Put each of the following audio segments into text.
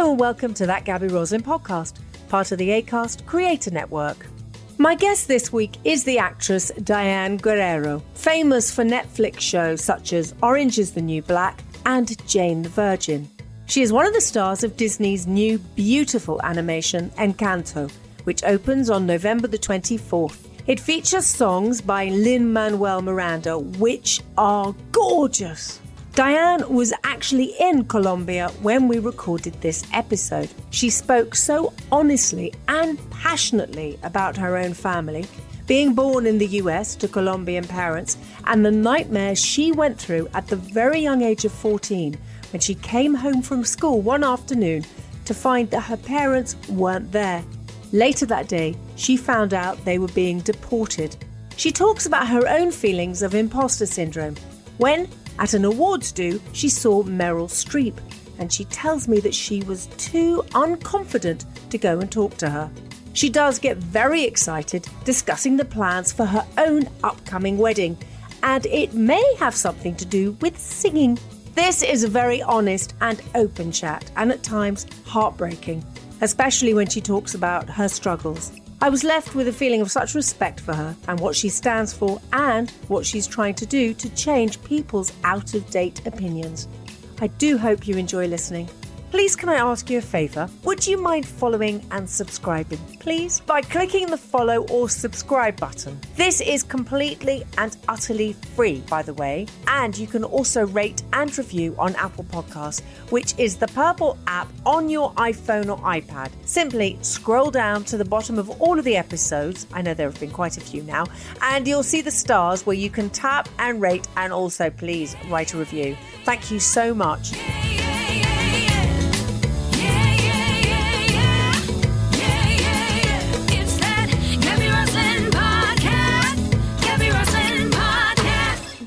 Hello and welcome to That Gaby Roslin podcast, part of the ACAST Creator Network. My guest this week is the actress Diane Guerrero, famous for Netflix shows such as Orange is the New Black and Jane the Virgin. She is one of the stars of Disney's new beautiful animation Encanto, which opens on November the 24th. It features songs by Lin Manuel Miranda, which are gorgeous. Diane was actually in Colombia when we recorded this episode. She spoke so honestly and passionately about her own family, being born in the US to Colombian parents, and the nightmare she went through at the very young age of 14 when she came home from school one afternoon to find that her parents weren't there. Later that day, she found out they were being deported. She talks about her own feelings of imposter syndrome when, at an awards do, she saw Meryl Streep, and she tells me that she was too unconfident to go and talk to her. She does get very excited discussing the plans for her own upcoming wedding, and it may have something to do with singing. This is a very honest and open chat, and at times heartbreaking, especially when she talks about her struggles. I was left with a feeling of such respect for her and what she stands for and what she's trying to do to change people's out of date opinions. I do hope you enjoy listening. Please, can I ask you a favour? Would you mind following and subscribing, please, by clicking the follow or subscribe button? This is completely and utterly free, by the way, and you can also rate and review on Apple Podcasts, which is the purple app on your iPhone or iPad. Simply scroll down to the bottom of all of the episodes. I know there have been quite a few now, and you'll see the stars where you can tap and rate, and also please write a review. Thank you so much.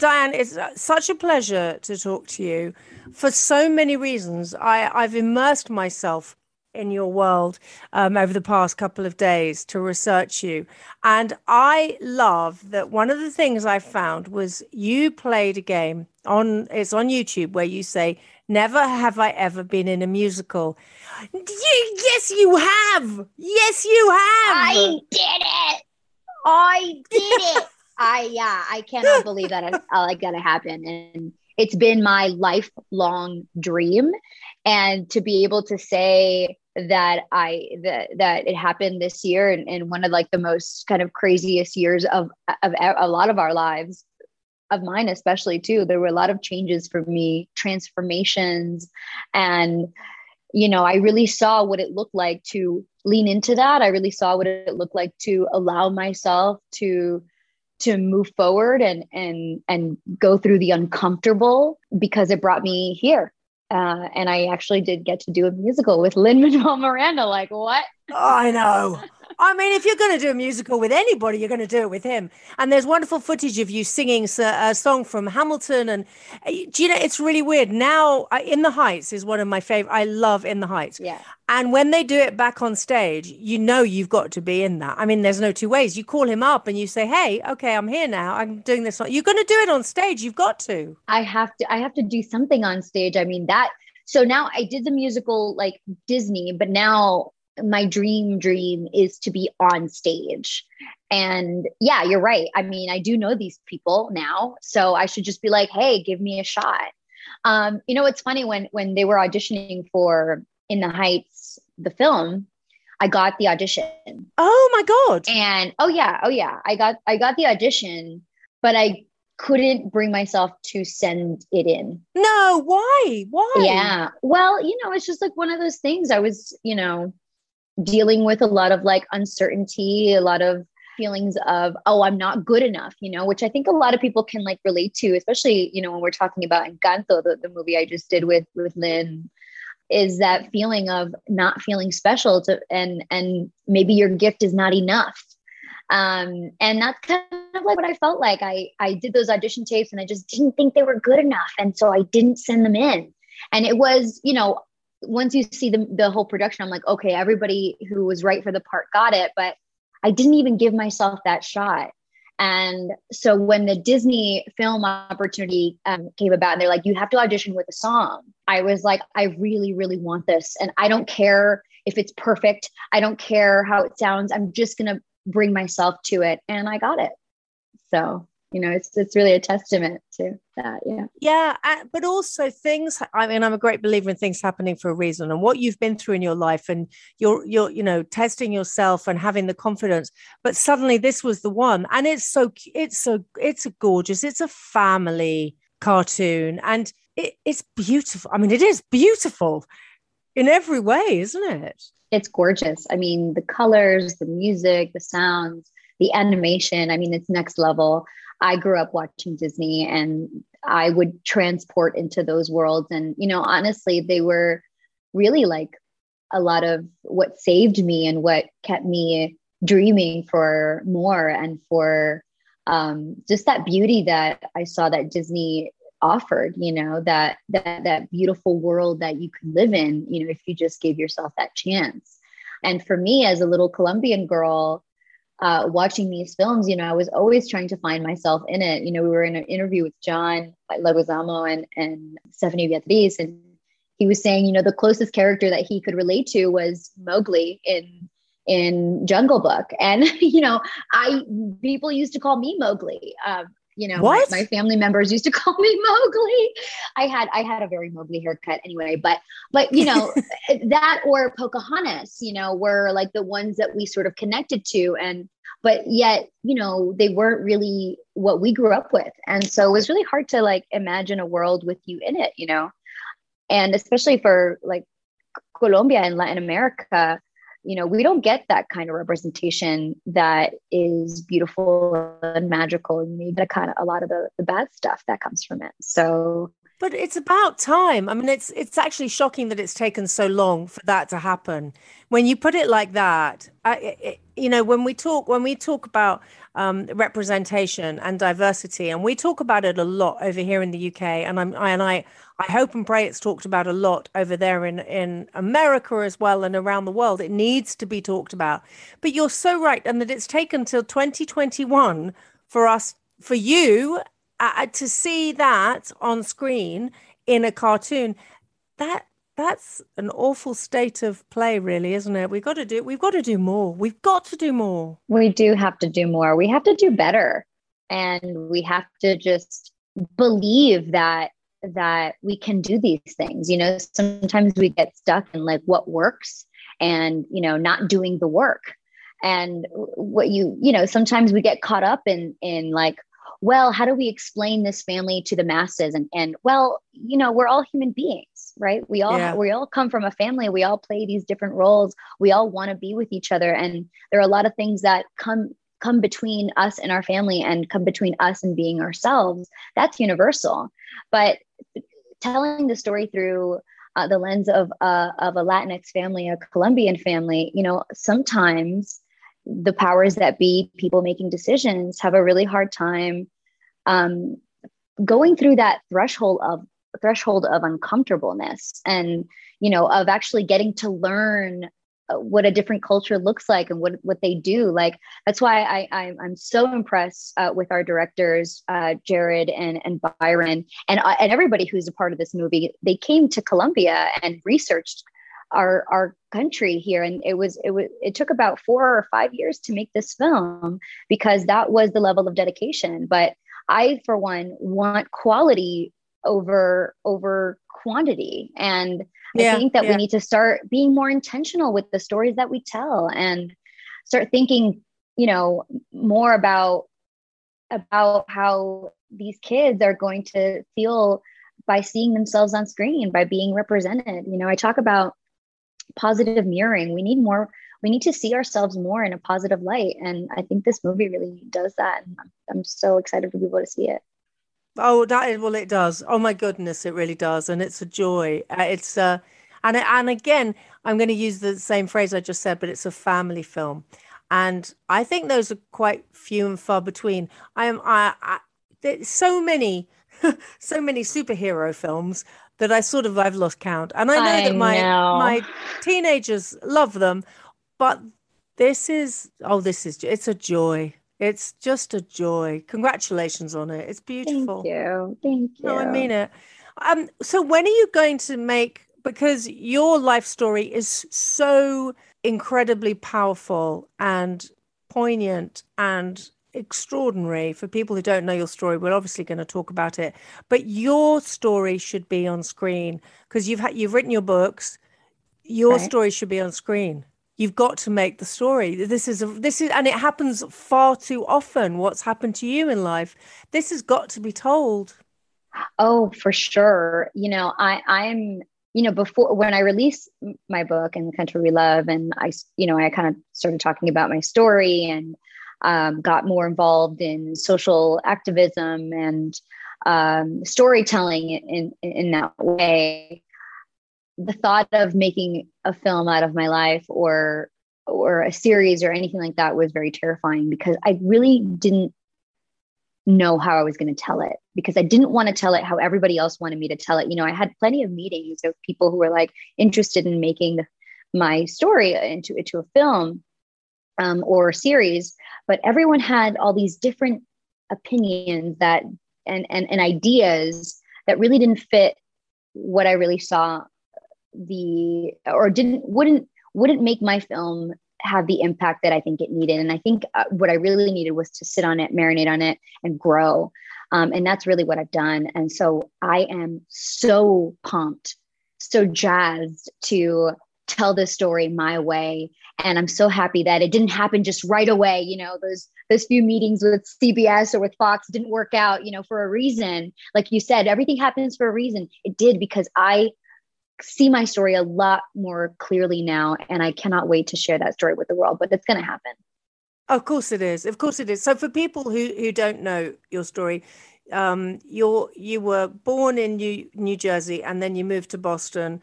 Diane, it's uh, such a pleasure to talk to you for so many reasons. I, I've immersed myself in your world um, over the past couple of days to research you. And I love that one of the things I found was you played a game on it's on YouTube where you say, Never have I ever been in a musical. Yes, you have. Yes, you have. I did it. I did it. I yeah, I cannot believe that it's uh, gonna happen. And it's been my lifelong dream. And to be able to say that I that that it happened this year and, and one of like the most kind of craziest years of of a lot of our lives of mine especially too there were a lot of changes for me transformations and you know i really saw what it looked like to lean into that i really saw what it looked like to allow myself to to move forward and and and go through the uncomfortable because it brought me here uh, and I actually did get to do a musical with Lin Manuel Miranda. Like what? I know. I mean, if you're going to do a musical with anybody, you're going to do it with him. And there's wonderful footage of you singing a song from Hamilton. And uh, do you know, it's really weird. Now, In the Heights is one of my favorite. I love In the Heights. Yeah. And when they do it back on stage, you know you've got to be in that. I mean, there's no two ways. You call him up and you say, "Hey, okay, I'm here now. I'm doing this." You're going to do it on stage. You've got to. I have to I have to do something on stage. I mean that so now I did the musical like Disney, but now my dream dream is to be on stage. And yeah, you're right. I mean, I do know these people now, so I should just be like, "Hey, give me a shot." Um, you know, it's funny when when they were auditioning for In the Heights, the film, I got the audition. Oh my god! And oh yeah, oh yeah, I got I got the audition, but I couldn't bring myself to send it in. No, why? Why? Yeah. Well, you know, it's just like one of those things. I was, you know, dealing with a lot of like uncertainty, a lot of feelings of, oh, I'm not good enough, you know, which I think a lot of people can like relate to, especially, you know, when we're talking about Encanto, the, the movie I just did with with Lin, is that feeling of not feeling special to and and maybe your gift is not enough. Um, and that's kind of like what I felt like. I I did those audition tapes and I just didn't think they were good enough. And so I didn't send them in. And it was, you know, once you see the, the whole production, I'm like, okay, everybody who was right for the part got it, but I didn't even give myself that shot. And so when the Disney film opportunity um, came about, and they're like, you have to audition with a song, I was like, I really, really want this. And I don't care if it's perfect, I don't care how it sounds. I'm just going to bring myself to it. And I got it. So you know it's it's really a testament to that yeah Yeah, but also things. I mean, I'm a great believer in things happening for a reason, and what you've been through in your life, and you're you're you know testing yourself and having the confidence. But suddenly, this was the one, and it's so it's so it's a gorgeous. It's a family cartoon, and it, it's beautiful. I mean, it is beautiful in every way, isn't it? it's gorgeous i mean the colors the music the sounds the animation i mean it's next level i grew up watching disney and i would transport into those worlds and you know honestly they were really like a lot of what saved me and what kept me dreaming for more and for um, just that beauty that I saw that Disney offered. You know that that that beautiful world that you could live in. You know if you just gave yourself that chance. And for me, as a little Colombian girl, uh, watching these films, you know, I was always trying to find myself in it. You know, we were in an interview with John Leguizamo and and Stephanie Beatriz, and he was saying, you know, the closest character that he could relate to was Mowgli in in Jungle Book, and you know, I people used to call me Mowgli. Um, you know, my, my family members used to call me Mowgli. I had I had a very Mowgli haircut anyway, but but you know that or Pocahontas, you know, were like the ones that we sort of connected to, and but yet you know they weren't really what we grew up with, and so it was really hard to like imagine a world with you in it, you know, and especially for like Colombia and Latin America, you know, we don't get that kind of representation that is beautiful and magical. And you get kind of a lot of the, the bad stuff that comes from it. So But it's about time. I mean, it's it's actually shocking that it's taken so long for that to happen. When you put it like that, I, it, you know, when we talk when we talk about um, representation and diversity, and we talk about it a lot over here in the UK, and I'm I, and I I hope and pray it's talked about a lot over there in in America as well and around the world. It needs to be talked about. But you're so right, and that it's taken till 2021 for us for you uh, to see that on screen in a cartoon that that's an awful state of play really isn't it we've got to do we've got to do more we've got to do more we do have to do more. We have to do better. And we have to just believe that that we can do these things. You know, sometimes we get stuck in like what works and, you know, not doing the work. And what you, you know, sometimes we get caught up in in like well, how do we explain this family to the masses? And and well, you know, we're all human beings, right? We all Yeah. we all come from a family. We all play these different roles. We all want to be with each other, and there are a lot of things that come come between us and our family, and come between us and being ourselves. That's universal, but telling the story through uh, the lens of uh, of a Latinx family, a Colombian family, you know, sometimes the powers that be, people making decisions, have a really hard time um, going through that threshold of threshold of uncomfortableness, and you know, of actually getting to learn uh, what a different culture looks like and what what they do. Like that's why I, I I'm so impressed uh, with our directors, uh, Jared and and Byron, and uh, and everybody who's a part of this movie. They came to Colombia and researched our our country here. And it was it was it took about 4 or 5 years to make this film because that was the level of dedication. But I for one want quality over over quantity. And Yeah, I think that yeah. we need to start being more intentional with the stories that we tell and start thinking you know more about about how these kids are going to feel by seeing themselves on screen by being represented. You know i talk about positive mirroring. We need more we need to see ourselves more in a positive light. And i think this movie really does that. And i'm, so excited for people to see it. Oh, that is, well, it does. Oh my goodness, it really does, and it's a joy. Uh, it's uh, and and again, I'm going to use the same phrase I just said, but it's a family film, and I think those are quite few and far between. I am I, I there's so many, so many superhero films that I sort of I've lost count, and I know I that my know. my teenagers love them, but this is oh, this is it's a joy. It's just a joy. Congratulations on it. It's beautiful. thank you thank you No, I mean it. Um, so when are you going to make because your life story is so incredibly powerful and poignant and extraordinary for people who don't know your story. We're obviously going to talk about it but your story should be on screen because you've had you've written your books. Your story should be on screen. You've got to make the story. This is a, this is and it happens far too often what's happened to you in life. This has got to be told. Oh, for sure. You know, I I'm you know before when I released my book in the country we love, and i you know I kind of started talking about my story and um, got more involved in social activism and um, storytelling in, in that way. The thought of making a film out of my life or or a series or anything like that was very terrifying because I really didn't know how I was going to tell it because I didn't want to tell it how everybody else wanted me to tell it. You know, I had plenty of meetings of people who were like interested in making the, my story into into a film um, or series, but everyone had all these different opinions that and and, and ideas that really didn't fit what I really saw the or didn't wouldn't wouldn't make my film have the impact that I think it needed. And I think uh, what I really needed was to sit on it, marinate on it, and grow. Um, and that's really what I've done. And so I am so pumped, so jazzed to tell this story my way. And I'm so happy that it didn't happen just right away. You know, those those few meetings with CBS or with Fox didn't work out, you know, for a reason. Like you said, everything happens for a reason. It did because I see my story a lot more clearly now and i cannot wait to share that story with the world but it's going to happen Of course it is. Of course it is. So for people who who don't know your story, um, you're you were born in New New Jersey and then you moved to Boston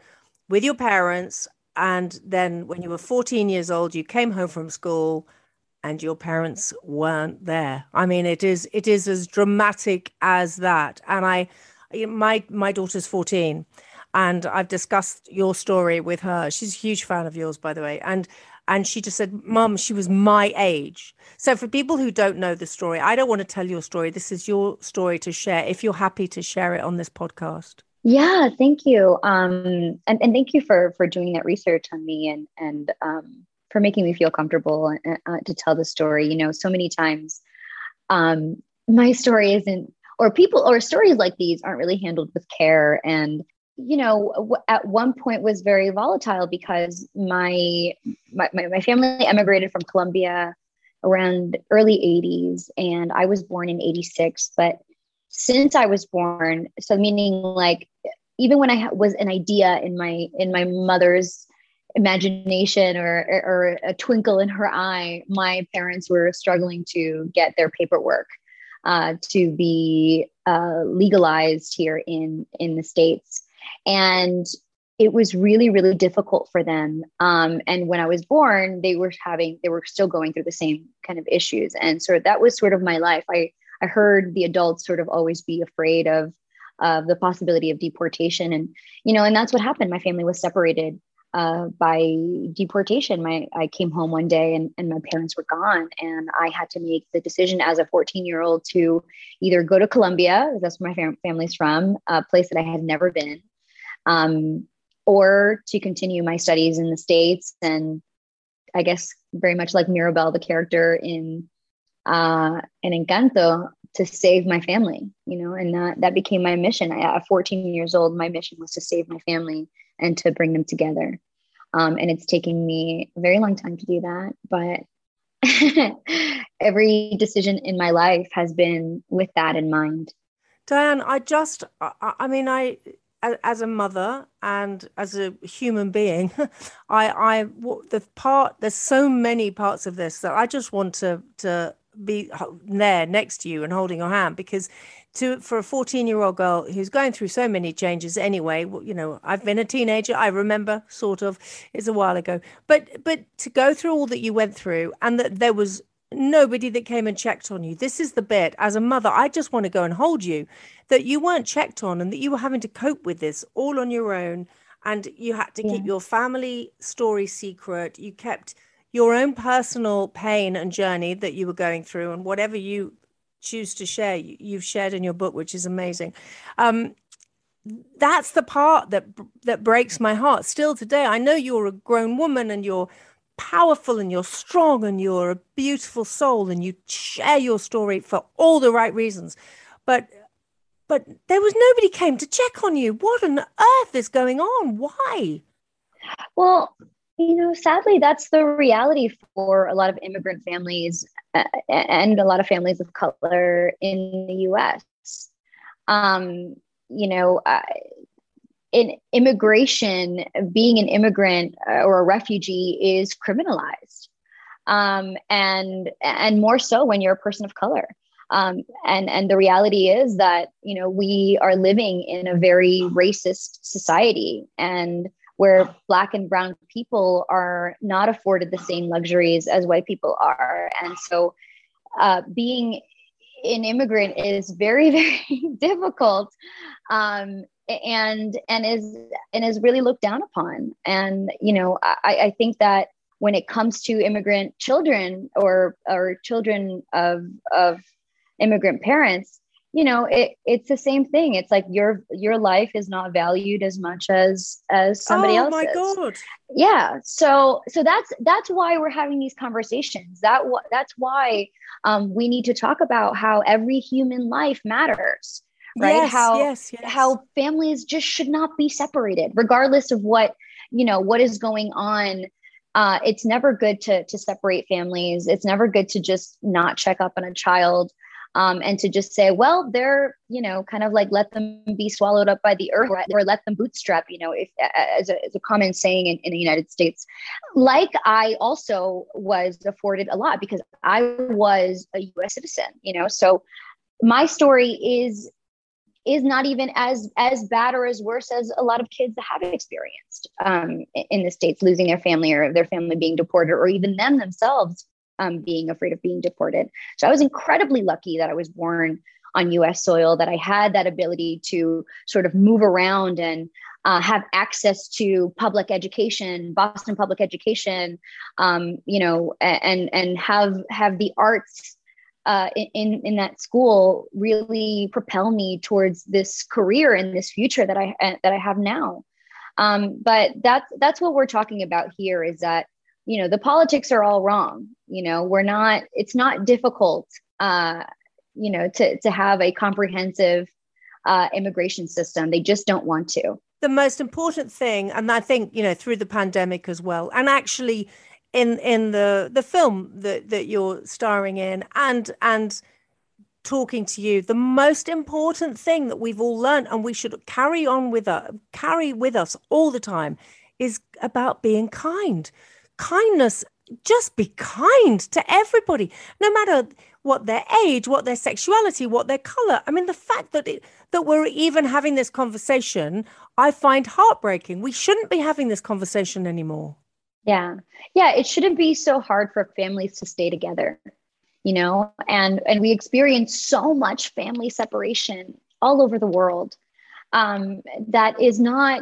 with your parents, and then when you were 14 years old, you came home from school and your parents weren't there. I mean, it is it is as dramatic as that. And I my my daughter's 14 and I've discussed your story with her. She's a huge fan of yours, by the way. And and she just said, Mum, she was my age. So for people who don't know the story, I don't want to tell your story. This is your story to share if you're happy to share it on this podcast. Yeah thank you. Um and, and thank you for for doing that research on me and and um for making me feel comfortable uh, uh, to tell the story. You know so many times um my story isn't or people or stories like these aren't really handled with care. And you know w- at one point was very volatile because my my, my my family emigrated from colombia around early 80s and i was born in 86 but since i was born so meaning like even when i ha- was an idea in my in my mother's imagination or, or or a twinkle in her eye my parents were struggling to get their paperwork uh, to be uh, legalized here in in the states. And it was really really difficult for them um, and when i was born they were having they were still going through the same kind of issues. And so that was sort of my life. I i heard the adults sort of always be afraid of of the possibility of deportation. And you know and that's what happened. My family was separated uh, by deportation. My i came home one day and, and my parents were gone and i had to make the decision as a 14 year old to either go to colombia that's where my fam- family's from a place that i had never been um, or to continue my studies in the States. And I guess very much like Mirabel, the character in uh, in Encanto, to save my family, you know, and that that became my mission. I, at 14 years old, my mission was to save my family and to bring them together. Um, and it's taking me a very long time to do that, but every decision in my life has been with that in mind. Diane, I just, I, I mean, I, as a mother and as a human being, I, I, the part, there's so many parts of this that I just want to, to be there next to you and holding your hand because to, for a 14 year old girl who's going through so many changes anyway, you know, I've been a teenager. I remember sort of, it's a while ago, but, but to go through all that you went through and that there was nobody that came and checked on you. This is the bit as a mother, I just want to go and hold you that you weren't checked on and that you were having to cope with this all on your own. And you had to keep your family story secret. You kept your own personal pain and journey that you were going through, and whatever you choose to share, you- you've shared in your book, which is amazing. Um, that's the part that that breaks my heart still today. I know you're a grown woman and you're powerful and you're strong and you're a beautiful soul and you share your story for all the right reasons. But but there was nobody came to check on you. What on earth is going on? Why? Well, you know, sadly, that's the reality for a lot of immigrant families uh, and a lot of families of color in the US. Um, you know, uh, in immigration, being an immigrant uh, or a refugee is criminalized. Um, and and more so when you're a person of color. Um, and and the reality is that you know we are living in a very racist society, and where black and brown people are not afforded the same luxuries as white people are. And so uh, being an immigrant is very very difficult um, and and is and is really looked down upon. And you know I, I think that when it comes to immigrant children or or children of of immigrant parents you know it it's the same thing. It's like your your life is not valued as much as as somebody oh else's. My god! yeah. So so that's that's why we're having these conversations. That that's why um, we need to talk about how every human life matters right? Yes, how yes, yes. how families just should not be separated regardless of what you know what is going on. Uh, it's never good to to separate families. It's never good to just not check up on a child um, and to just say well they're you know kind of like let them be swallowed up by the earth or, let them bootstrap you know if as a, as a common saying in, in the united states. Like i also was afforded a lot because i was a us citizen you know so my story is is not even as as bad or as worse as a lot of kids that have experienced um, in the states losing their family or their family being deported or even them themselves um, being afraid of being deported so i was incredibly lucky that i was born on us soil that i had that ability to sort of move around and uh, have access to public education boston public education um, you know and and have have the arts uh, in in that school really propel me towards this career and this future that I uh, that I have now. Um, but that's that's what we're talking about here is that you know the politics are all wrong. You know we're not. It's not difficult. Uh, you know to to have a comprehensive uh, immigration system. They just don't want to. the most important thing and i think you know through the pandemic as well and actually in in the the film that that you're starring in and and talking to you the most important thing that we've all learned and we should carry on with us carry with us all the time is about being kind kindness just be kind to everybody no matter what their age what their sexuality what their color i mean the fact that it, that we're even having this conversation i find heartbreaking we shouldn't be having this conversation anymore Yeah. Yeah, it shouldn't be so hard for families to stay together, you know? And and we experience so much family separation all over the world. Um, that is not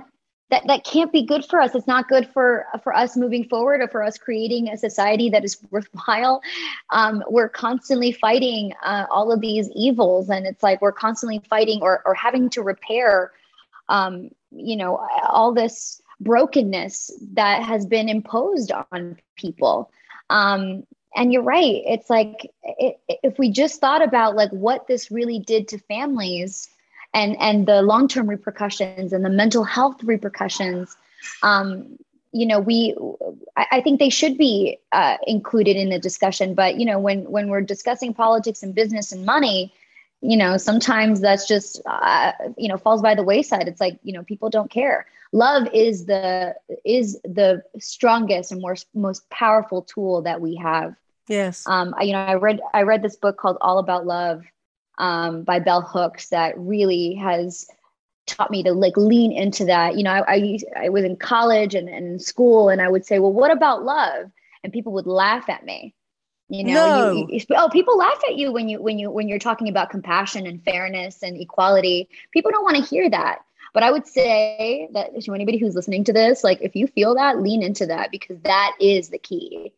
that that can't be good for us. It's not good for for us moving forward or for us creating a society that is worthwhile. Um, we're constantly fighting uh, all of these evils, and it's like we're constantly fighting or or having to repair, um, you know, all this brokenness that has been imposed on people. Um, and you're right. It's like it, if we just thought about like what this really did to families and and the long-term repercussions and the mental health repercussions, um, you know, we I, I think they should be uh, included in the discussion. But you know, when when we're discussing politics and business and money, you know sometimes that's just uh, you know falls by the wayside it's like you know people don't care love is the is the strongest and most most powerful tool that we have Yes. um I, you know i read i read this book called all about love um by bell hooks that really has taught me to like lean into that. You know i i, I was in college and, and in school and i would say well what about love? And people would laugh at me. You know No. you, you, oh people laugh at you when you when you when you're talking about compassion and fairness and equality. People don't want to hear that. But i would say that to anybody who's listening to this like if you feel that lean into that because that is the key.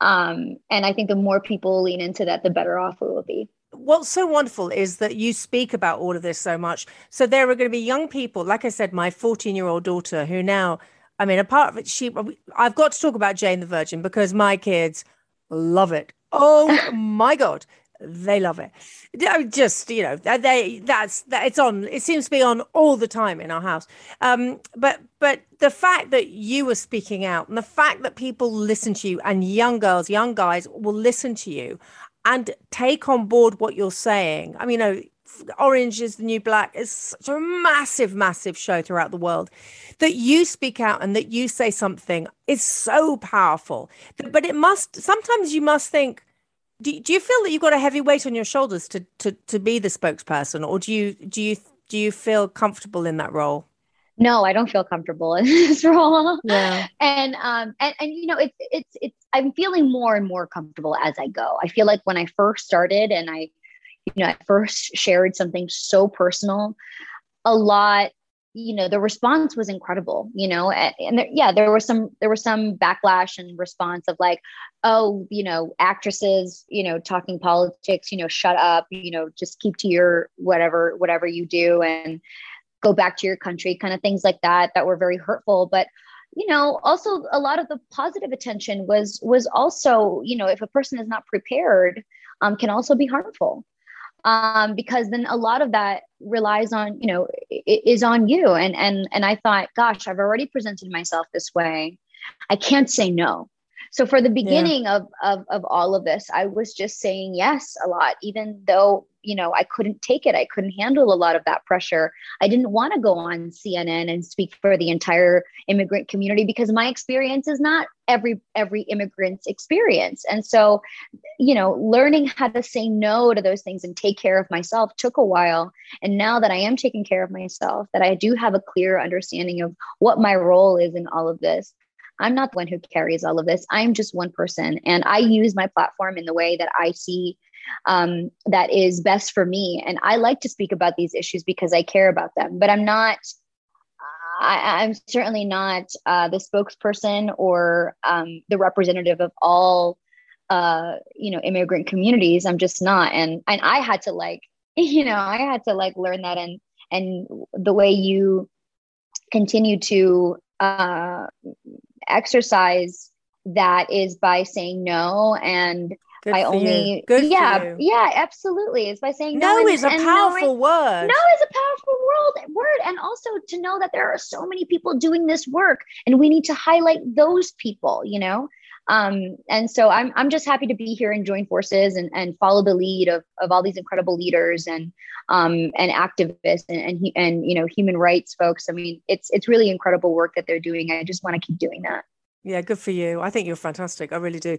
Um and i think the more people lean into that the better off we will be what's so wonderful is that you speak about all of this so much. So there are going to be young people, like I said, my 14 year old daughter, who now, I mean, apart of it, she, I've got to talk about Jane the Virgin because my kids love it. Oh my God. They love it. Just, you know, they, that's, that it's on, it seems to be on all the time in our house. Um, but, but the fact that you were speaking out and the fact that people listen to you and young girls, young guys will listen to you and take on board what you're saying. I mean, you know, Orange is the New Black is such a massive, massive show throughout the world. That you speak out and that you say something is so powerful. But it must sometimes you must think. Do, do you feel that you've got a heavy weight on your shoulders to, to to be the spokesperson, or do you do you do you feel comfortable in that role? No i don't feel comfortable in this role. Yeah. and um and, and you know it's it's it's i'm feeling more and more comfortable as i go. I feel like when i first started and i you know i first shared something so personal a lot you know the response was incredible you know and, and there, yeah there was some there was some backlash and response of like oh you know actresses you know talking politics you know shut up you know just keep to your whatever whatever you do. And go back to your country kind of things like that that were very hurtful. But you know also a lot of the positive attention was was also you know if a person is not prepared um, can also be harmful. Um, because then a lot of that relies on you know is on you. And and and i thought gosh i've already presented myself this way. I can't say no so for the beginning of, of of all of this i was just saying yes a lot even though you know i couldn't take it. I couldn't handle a lot of that pressure. I didn't want to go on cnn and speak for the entire immigrant community because my experience is not every every immigrant's experience. And so you know learning how to say no to those things and take care of myself took a while. And now that i am taking care of myself that i do have a clear understanding of what my role is in all of this i'm not the one who carries all of this i'm just one person and i use my platform in the way that i see um, that is best for me and i like to speak about these issues because i care about them but i'm not I, I'm certainly not uh, the spokesperson or um, the representative of all, uh, you know, immigrant communities. I'm just not, and and I had to like, you know, I had to like learn that, and and the way you continue to uh, exercise that is by saying no and Good by for you. only Good yeah yeah absolutely it's by saying no, No and- is a and powerful knowing- word. no is a powerful word, word and also to know that there are so many people doing this work and we need to highlight those people you know um, and so I'm, I'm just happy to be here and join forces and, and follow the lead of, of all these incredible leaders and um, and activists and, and and you know human rights folks i mean it's it's really incredible work that they're doing i just want to keep doing that Yeah, good for you. I think you're fantastic. I really do.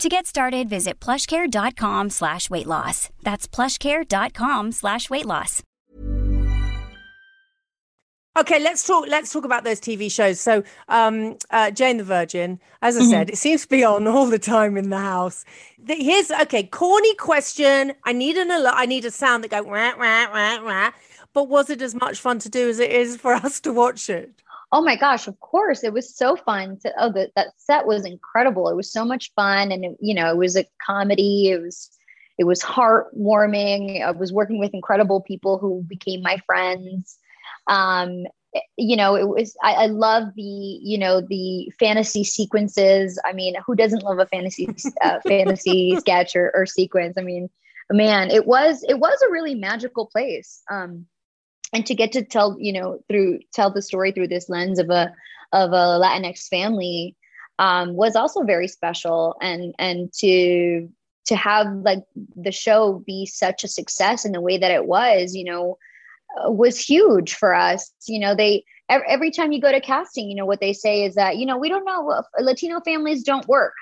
To get started, visit plushcare.com slash weight loss. That's plushcare.com slash weight loss. Okay, let's talk. Let's talk about those TV shows. So, um, uh, Jane the Virgin, as I Mm-hmm. said, it seems to be on all the time in the house. The- here's okay, corny question. I need an al- I need a sound that go rah, rah, rah, rah. But was it as much fun to do as it is for us to watch it? Oh my gosh, of course. It was so fun to oh the, that set was incredible. It was so much fun and it, you know, it was a comedy. It was it was heartwarming. I was working with incredible people who became my friends. Um you know, it was I, I love the, you know, the fantasy sequences. I mean, who doesn't love a fantasy uh, fantasy sketch or, or sequence? I mean, man, it was it was a really magical place. Um and to get to tell you know through tell the story through this lens of a of a latinx family um, was also very special and and to to have like the show be such a success in the way that it was you know uh, was huge for us you know they every time you go to casting you know what they say is that you know we don't know latino families don't work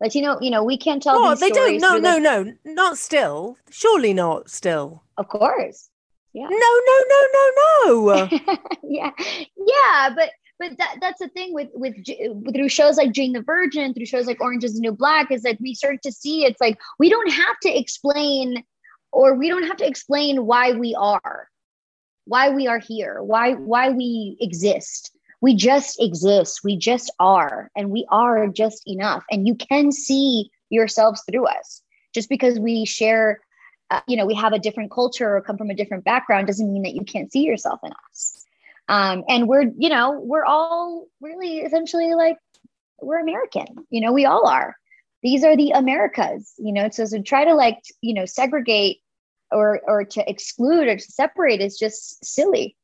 latino you know we can't tell Oh, these they don't. No, no, no, not still. Surely not still. of course yeah. No, no, no, no, no. yeah. Yeah but but that that's the thing with with through shows like Jane the Virgin through shows like Orange is the New Black is that we start to see it's like we don't have to explain or we don't have to explain why we are why we are here why why we exist. We just exist. We just are and we are just enough. And you can see yourselves through us. Just because we share uh, you know we have a different culture or come from a different background doesn't mean that you can't see yourself in us um, and we're you know we're all really essentially like we're american you know we all are these are the americas you know so to try to like you know segregate or or to exclude or to separate is just silly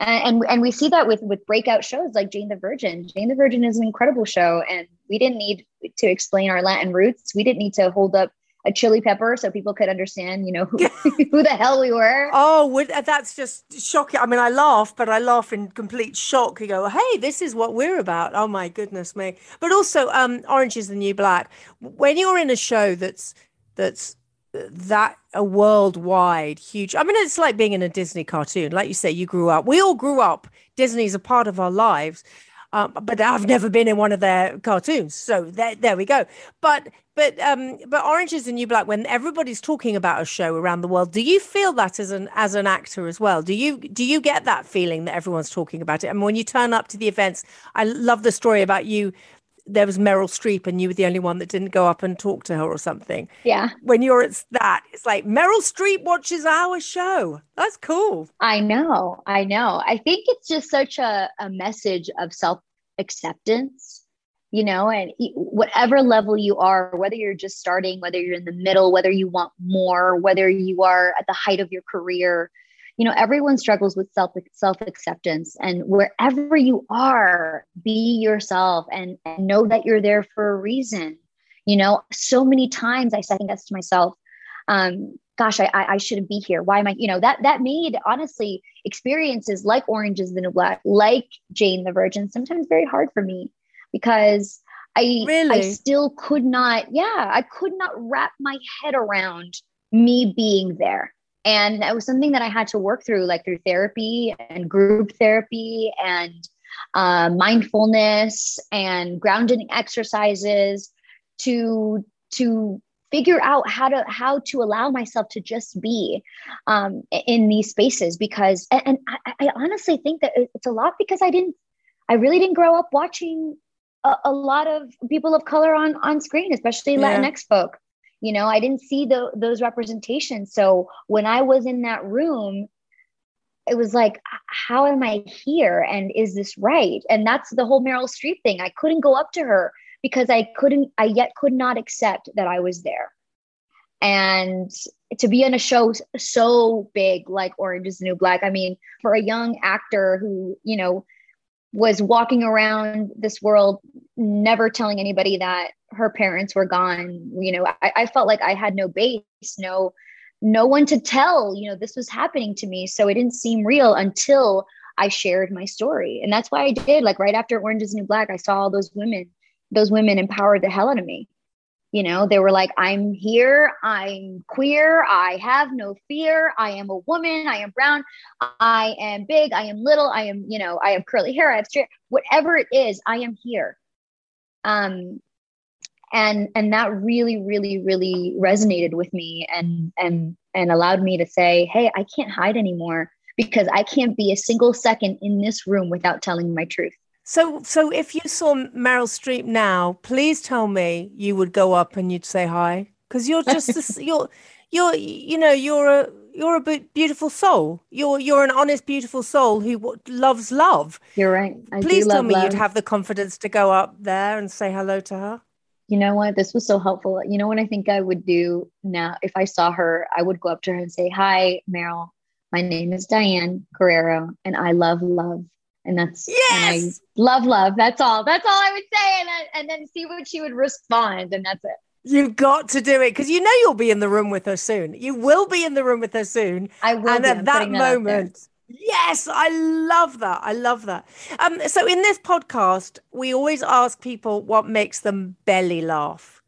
and and we see that with with breakout shows like Jane the Virgin. Jane the Virgin is an incredible show, and we didn't need to explain our Latin roots. We didn't need to hold up a chili pepper so people could understand, you know, who, who the hell we were. Oh, would, that's just shocking. I mean, I laugh, but I laugh in complete shock. You go, "Hey, this is what we're about." Oh my goodness me! But also, um, Orange is the New Black. When you're in a show that's that's that a worldwide huge. I mean, it's like being in a Disney cartoon. Like you say, you grew up. We all grew up. Disney's a part of our lives. Um, but I've never been in one of their cartoons, so there, there we go. But but um, but Orange is the New Black. When everybody's talking about a show around the world, do you feel that as an as an actor as well? Do you do you get that feeling that everyone's talking about it? And when you turn up to the events, I love the story about you. There was Meryl Streep, and you were the only one that didn't go up and talk to her or something. Yeah. When you're at that, it's like Meryl Streep watches our show. That's cool. I know. I know. I think it's just such a, a message of self acceptance, you know, and whatever level you are, whether you're just starting, whether you're in the middle, whether you want more, whether you are at the height of your career, you know, everyone struggles with self self acceptance. And wherever you are, be yourself and, and know that you're there for a reason. You know, so many times I second guess to myself, um, gosh, I, I, I shouldn't be here. Why am I, you know, that, that made honestly experiences like Orange is the New Black, like Jane the Virgin, sometimes very hard for me because I, I still could not, yeah, I could not wrap my head around me being there. And that was something that I had to work through, like through therapy and group therapy and uh, mindfulness and grounding exercises to to figure out how to how to allow myself to just be um, in these spaces because and, and I, I, honestly think that it's a lot because I didn't I really didn't grow up watching a, a lot of people of color on on screen, especially Yeah. Latinx folk. You know, I didn't see the, those representations. So when I was in that room, it was like, how am I here? And is this right? And that's the whole Meryl Streep thing. I couldn't go up to her because I couldn't, I yet could not accept that I was there. And to be on a show so big like Orange is the New Black, I mean, for a young actor who, you know, was walking around this world, never telling anybody that her parents were gone, you know, I, I felt like I had no base, no, no one to tell, you know, this was happening to me. So it didn't seem real until I shared my story. And that's why I did. Like right after Orange is New Black, I saw all those women, those women empowered the hell out of me. You know, they were like, I'm here, I'm queer, I have no fear, I am a woman, I am brown, I am big, I am little, I am, you know, I have curly hair, I have straight, whatever it is, I am here. Um, and and that really really really resonated with me and and and allowed me to say hey i can't hide anymore because i can't be a single second in this room without telling my truth So, so if you saw Meryl Streep now, please tell me you would go up and you'd say hi because you're just this, you're you're you know you're a you're a beautiful soul. You're you're an honest, beautiful soul who w- loves love. you're right I Please tell me love. you'd have the confidence to go up there and say hello to her. you know what this was so helpful you know what i think i would do now if i saw her i would go up to her and say hi meryl my name is diane guerrero and i love love and that's and I Yes! love love that's all that's all i would say and then, and then see what she would respond and that's it You've got to do it because you know you'll be in the room with her soon. You will be in the room with her soon. I will and at that that moment, yes, I love that. I love that. Um, so in this podcast, we always ask people what makes them belly laugh,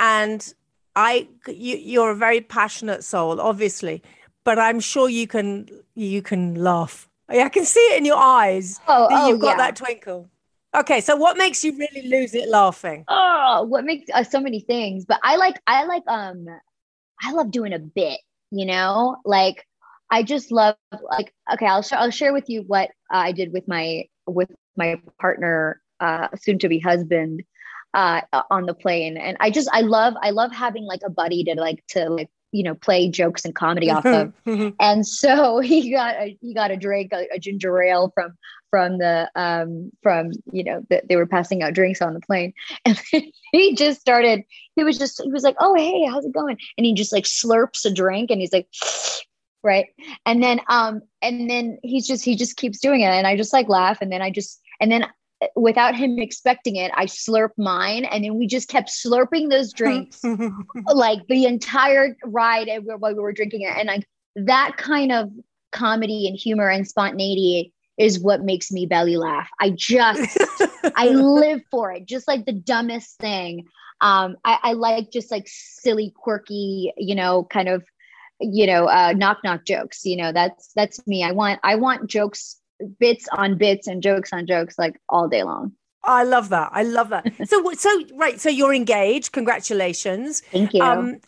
and I, you, you're a very passionate soul, obviously, but I'm sure you can you can laugh. I can see it in your eyes. Oh, oh, you've got yeah. that twinkle. Okay, so what makes you really lose it laughing? oh what makes uh, so many things but i like i like um i love doing a bit you know like i just love like okay i'll, sh- I'll share with you what i did with my with my partner uh soon to be husband uh on the plane and i just i love i love having like a buddy to like to like you know play jokes and comedy off of. And so he got a, he got a drink a, a ginger ale from from the um from you know that they were passing out drinks on the plane. And he just started he was just he was like oh hey how's it going? And he just like slurps a drink and he's like right? And then um and then he's just he just keeps doing it. And i just like laugh. And then i just and then without him expecting it i slurp mine. And then we just kept slurping those drinks like the entire ride while we were drinking it. And like that kind of comedy and humor and spontaneity is what makes me belly laugh. I just i live for it just like the dumbest thing. Um I, I like just like silly quirky you know kind of you know uh knock knock jokes. You know that's that's me. I want i want jokes bits on bits and jokes on jokes like all day long I love that. I love that. So, so right. So you're engaged. Congratulations. thank you Um,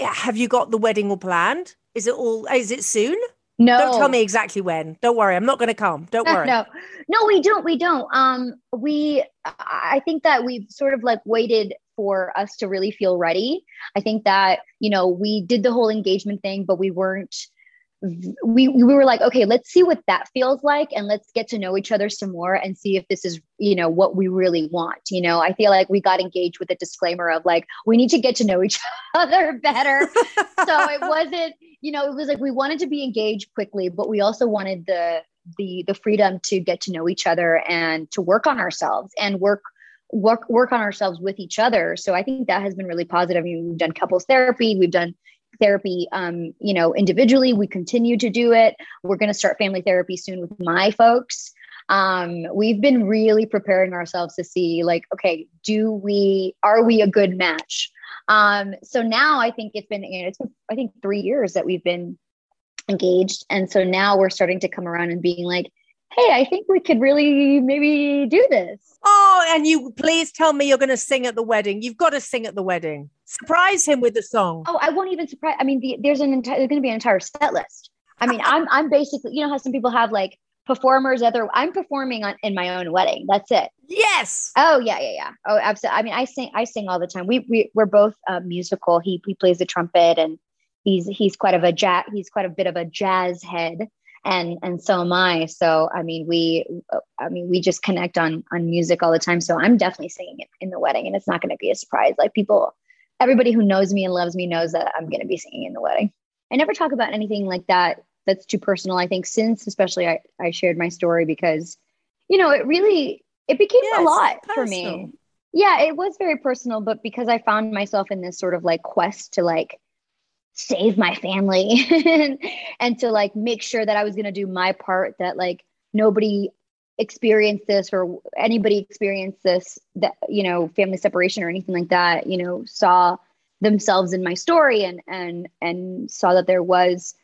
have you got the wedding all planned? Is it all? Is it soon? no Don't tell me exactly when. Don't worry. I'm not going to come. Don't worry. no no we don't we don't um we i think that we've sort of like waited for us to really feel ready i think that you know we did the whole engagement thing but we weren't we we were like okay let's see what that feels like and let's get to know each other some more and see if this is you know what we really want you know? I feel like we got engaged with a disclaimer of like we need to get to know each other better. So it wasn't you know it was like we wanted to be engaged quickly but we also wanted the the the freedom to get to know each other and to work on ourselves and work work work on ourselves with each other. So i think that has been really positive. I mean, we've done couples therapy we've done therapy um you know individually we continue to do it. We're going to start family therapy soon with my folks. Um we've been really preparing ourselves to see like okay do we are we a good match? Um so now i think it's been you know, it's been, i think three years that we've been engaged. And so now we're starting to come around and being like hey, I think we could really maybe do this. Oh, and you please tell me you're going to sing at the wedding. You've got to sing at the wedding. Surprise him with the song. Oh, I won't even surprise. I mean, the, there's an entire, there's going to be an entire set list. I mean, I'm, I'm basically, you know how some people have like performers, other, I'm performing on, in my own wedding. That's it. Yes. Oh yeah, yeah, yeah. Oh, absolutely. I mean, I sing, I sing all the time. We, we, we're both uh, musical. He, he plays the trumpet and he's, he's quite of a jazz, he's quite a bit of a jazz head and and so am I. So I mean, we I mean, we just connect on on music all the time. So I'm definitely singing it in the wedding, and it's not going to be a surprise. Like people, everybody who knows me and loves me knows that I'm going to be singing in the wedding. I never talk about anything like that that's too personal. I think since especially I I shared my story because you know it really it became Yes, a lot for me. Yeah, it was very personal, but because I found myself in this sort of like quest to like save my family and, to like make sure that I was going to do my part that like nobody experienced this or anybody experienced this that you know family separation or anything like that you know saw themselves in my story and and and saw that there was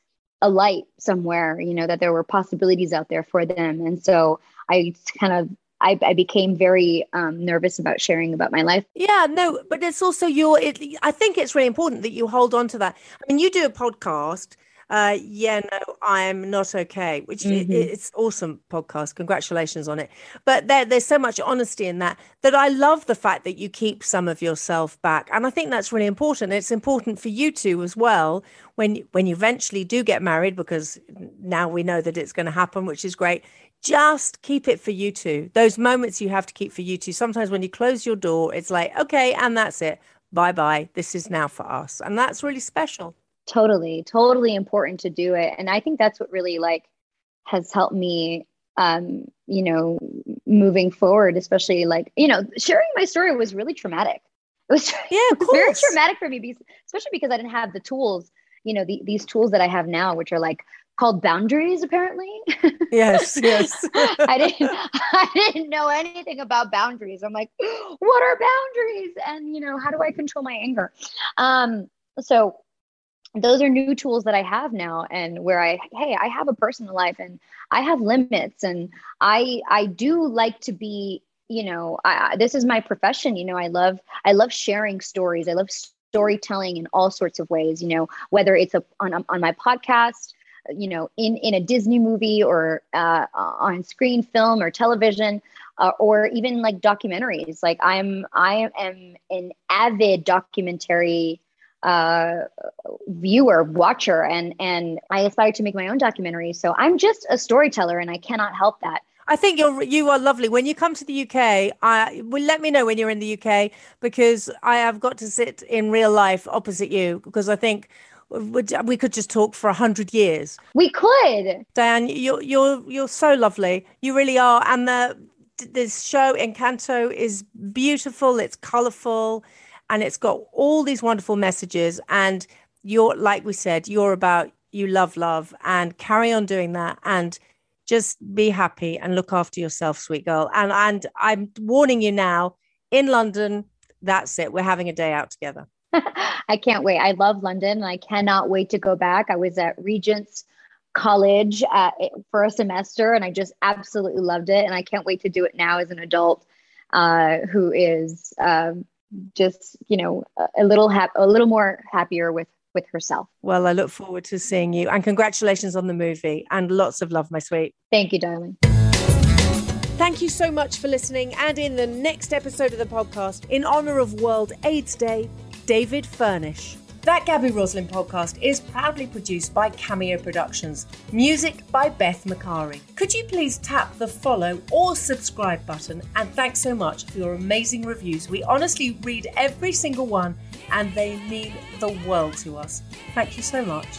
a light somewhere you know that there were possibilities out there for them. And so i kind of i, I became very um, nervous about sharing about my life Yeah, no, but it's also your. It, I think it's really important that you hold on to that. I mean, you do a podcast. Uh, yeah, no, I'm not okay, which Mhm. it's awesome podcast. Congratulations on it. But there, there's so much honesty in that that I love the fact that you keep some of yourself back, and I think that's really important. It's important for you two as well when when you eventually do get married, because now we know that it's going to happen, which is great. Just keep it for you two. Those moments you have to keep for you two. Sometimes when you close your door, it's like, okay, and that's it. Bye bye. This is now for us. And that's really special. totally totally important to do it and i think that's what really like has helped me um you know moving forward especially like you know sharing my story was really traumatic it was Yeah, of very traumatic for me because especially because i didn't have the tools you know the, these tools that i have now which are like called boundaries apparently Yes, yes. I didn't I didn't know anything about boundaries. I'm like, what are boundaries? And you know, how do I control my anger? Um, so those are new tools that I have now and where I hey, I have a personal life and I have limits and I I do like to be, you know, I, this is my profession, you know, I love I love sharing stories. I love storytelling in all sorts of ways, you know, whether it's a, on on my podcast, you know in in a disney movie or uh, on screen film or television uh, or even like documentaries. Like i'm i am an avid documentary uh viewer watcher and and i aspire to make my own documentary. So i'm just a storyteller and i cannot help that. I think you're you are lovely. When you come to the UK, I well let me know when you're in the UK because I have got to sit in real life opposite you because I think we could just talk for a hundred years. we could Diane, you're you're you're so lovely. You really are. And the this show Encanto is beautiful. It's colorful, and it's got all these wonderful messages. And you're like we said, you're about you love love and carry on doing that and just be happy and look after yourself, sweet girl. And and I'm warning you now. In London, that's it. We're having a day out together. I can't wait. I love London and I cannot wait to go back. I was at Regent's College uh, for a semester and I just absolutely loved it. And I can't wait to do it now as an adult uh, who is um, just, you know, a, a little hap- a little more happier with with herself. Well, I look forward to seeing you and congratulations on the movie and lots of love, my sweet. Thank you, darling. Thank you so much for listening. And in the next episode of the podcast, in honor of World AIDS Day, David Furnish. That Gaby Roslin podcast is proudly produced by Cameo Productions. Music by Beth Macari. Could you please tap the follow or subscribe button? And thanks so much for your amazing reviews. We honestly read every single one and they mean the world to us. Thank you so much.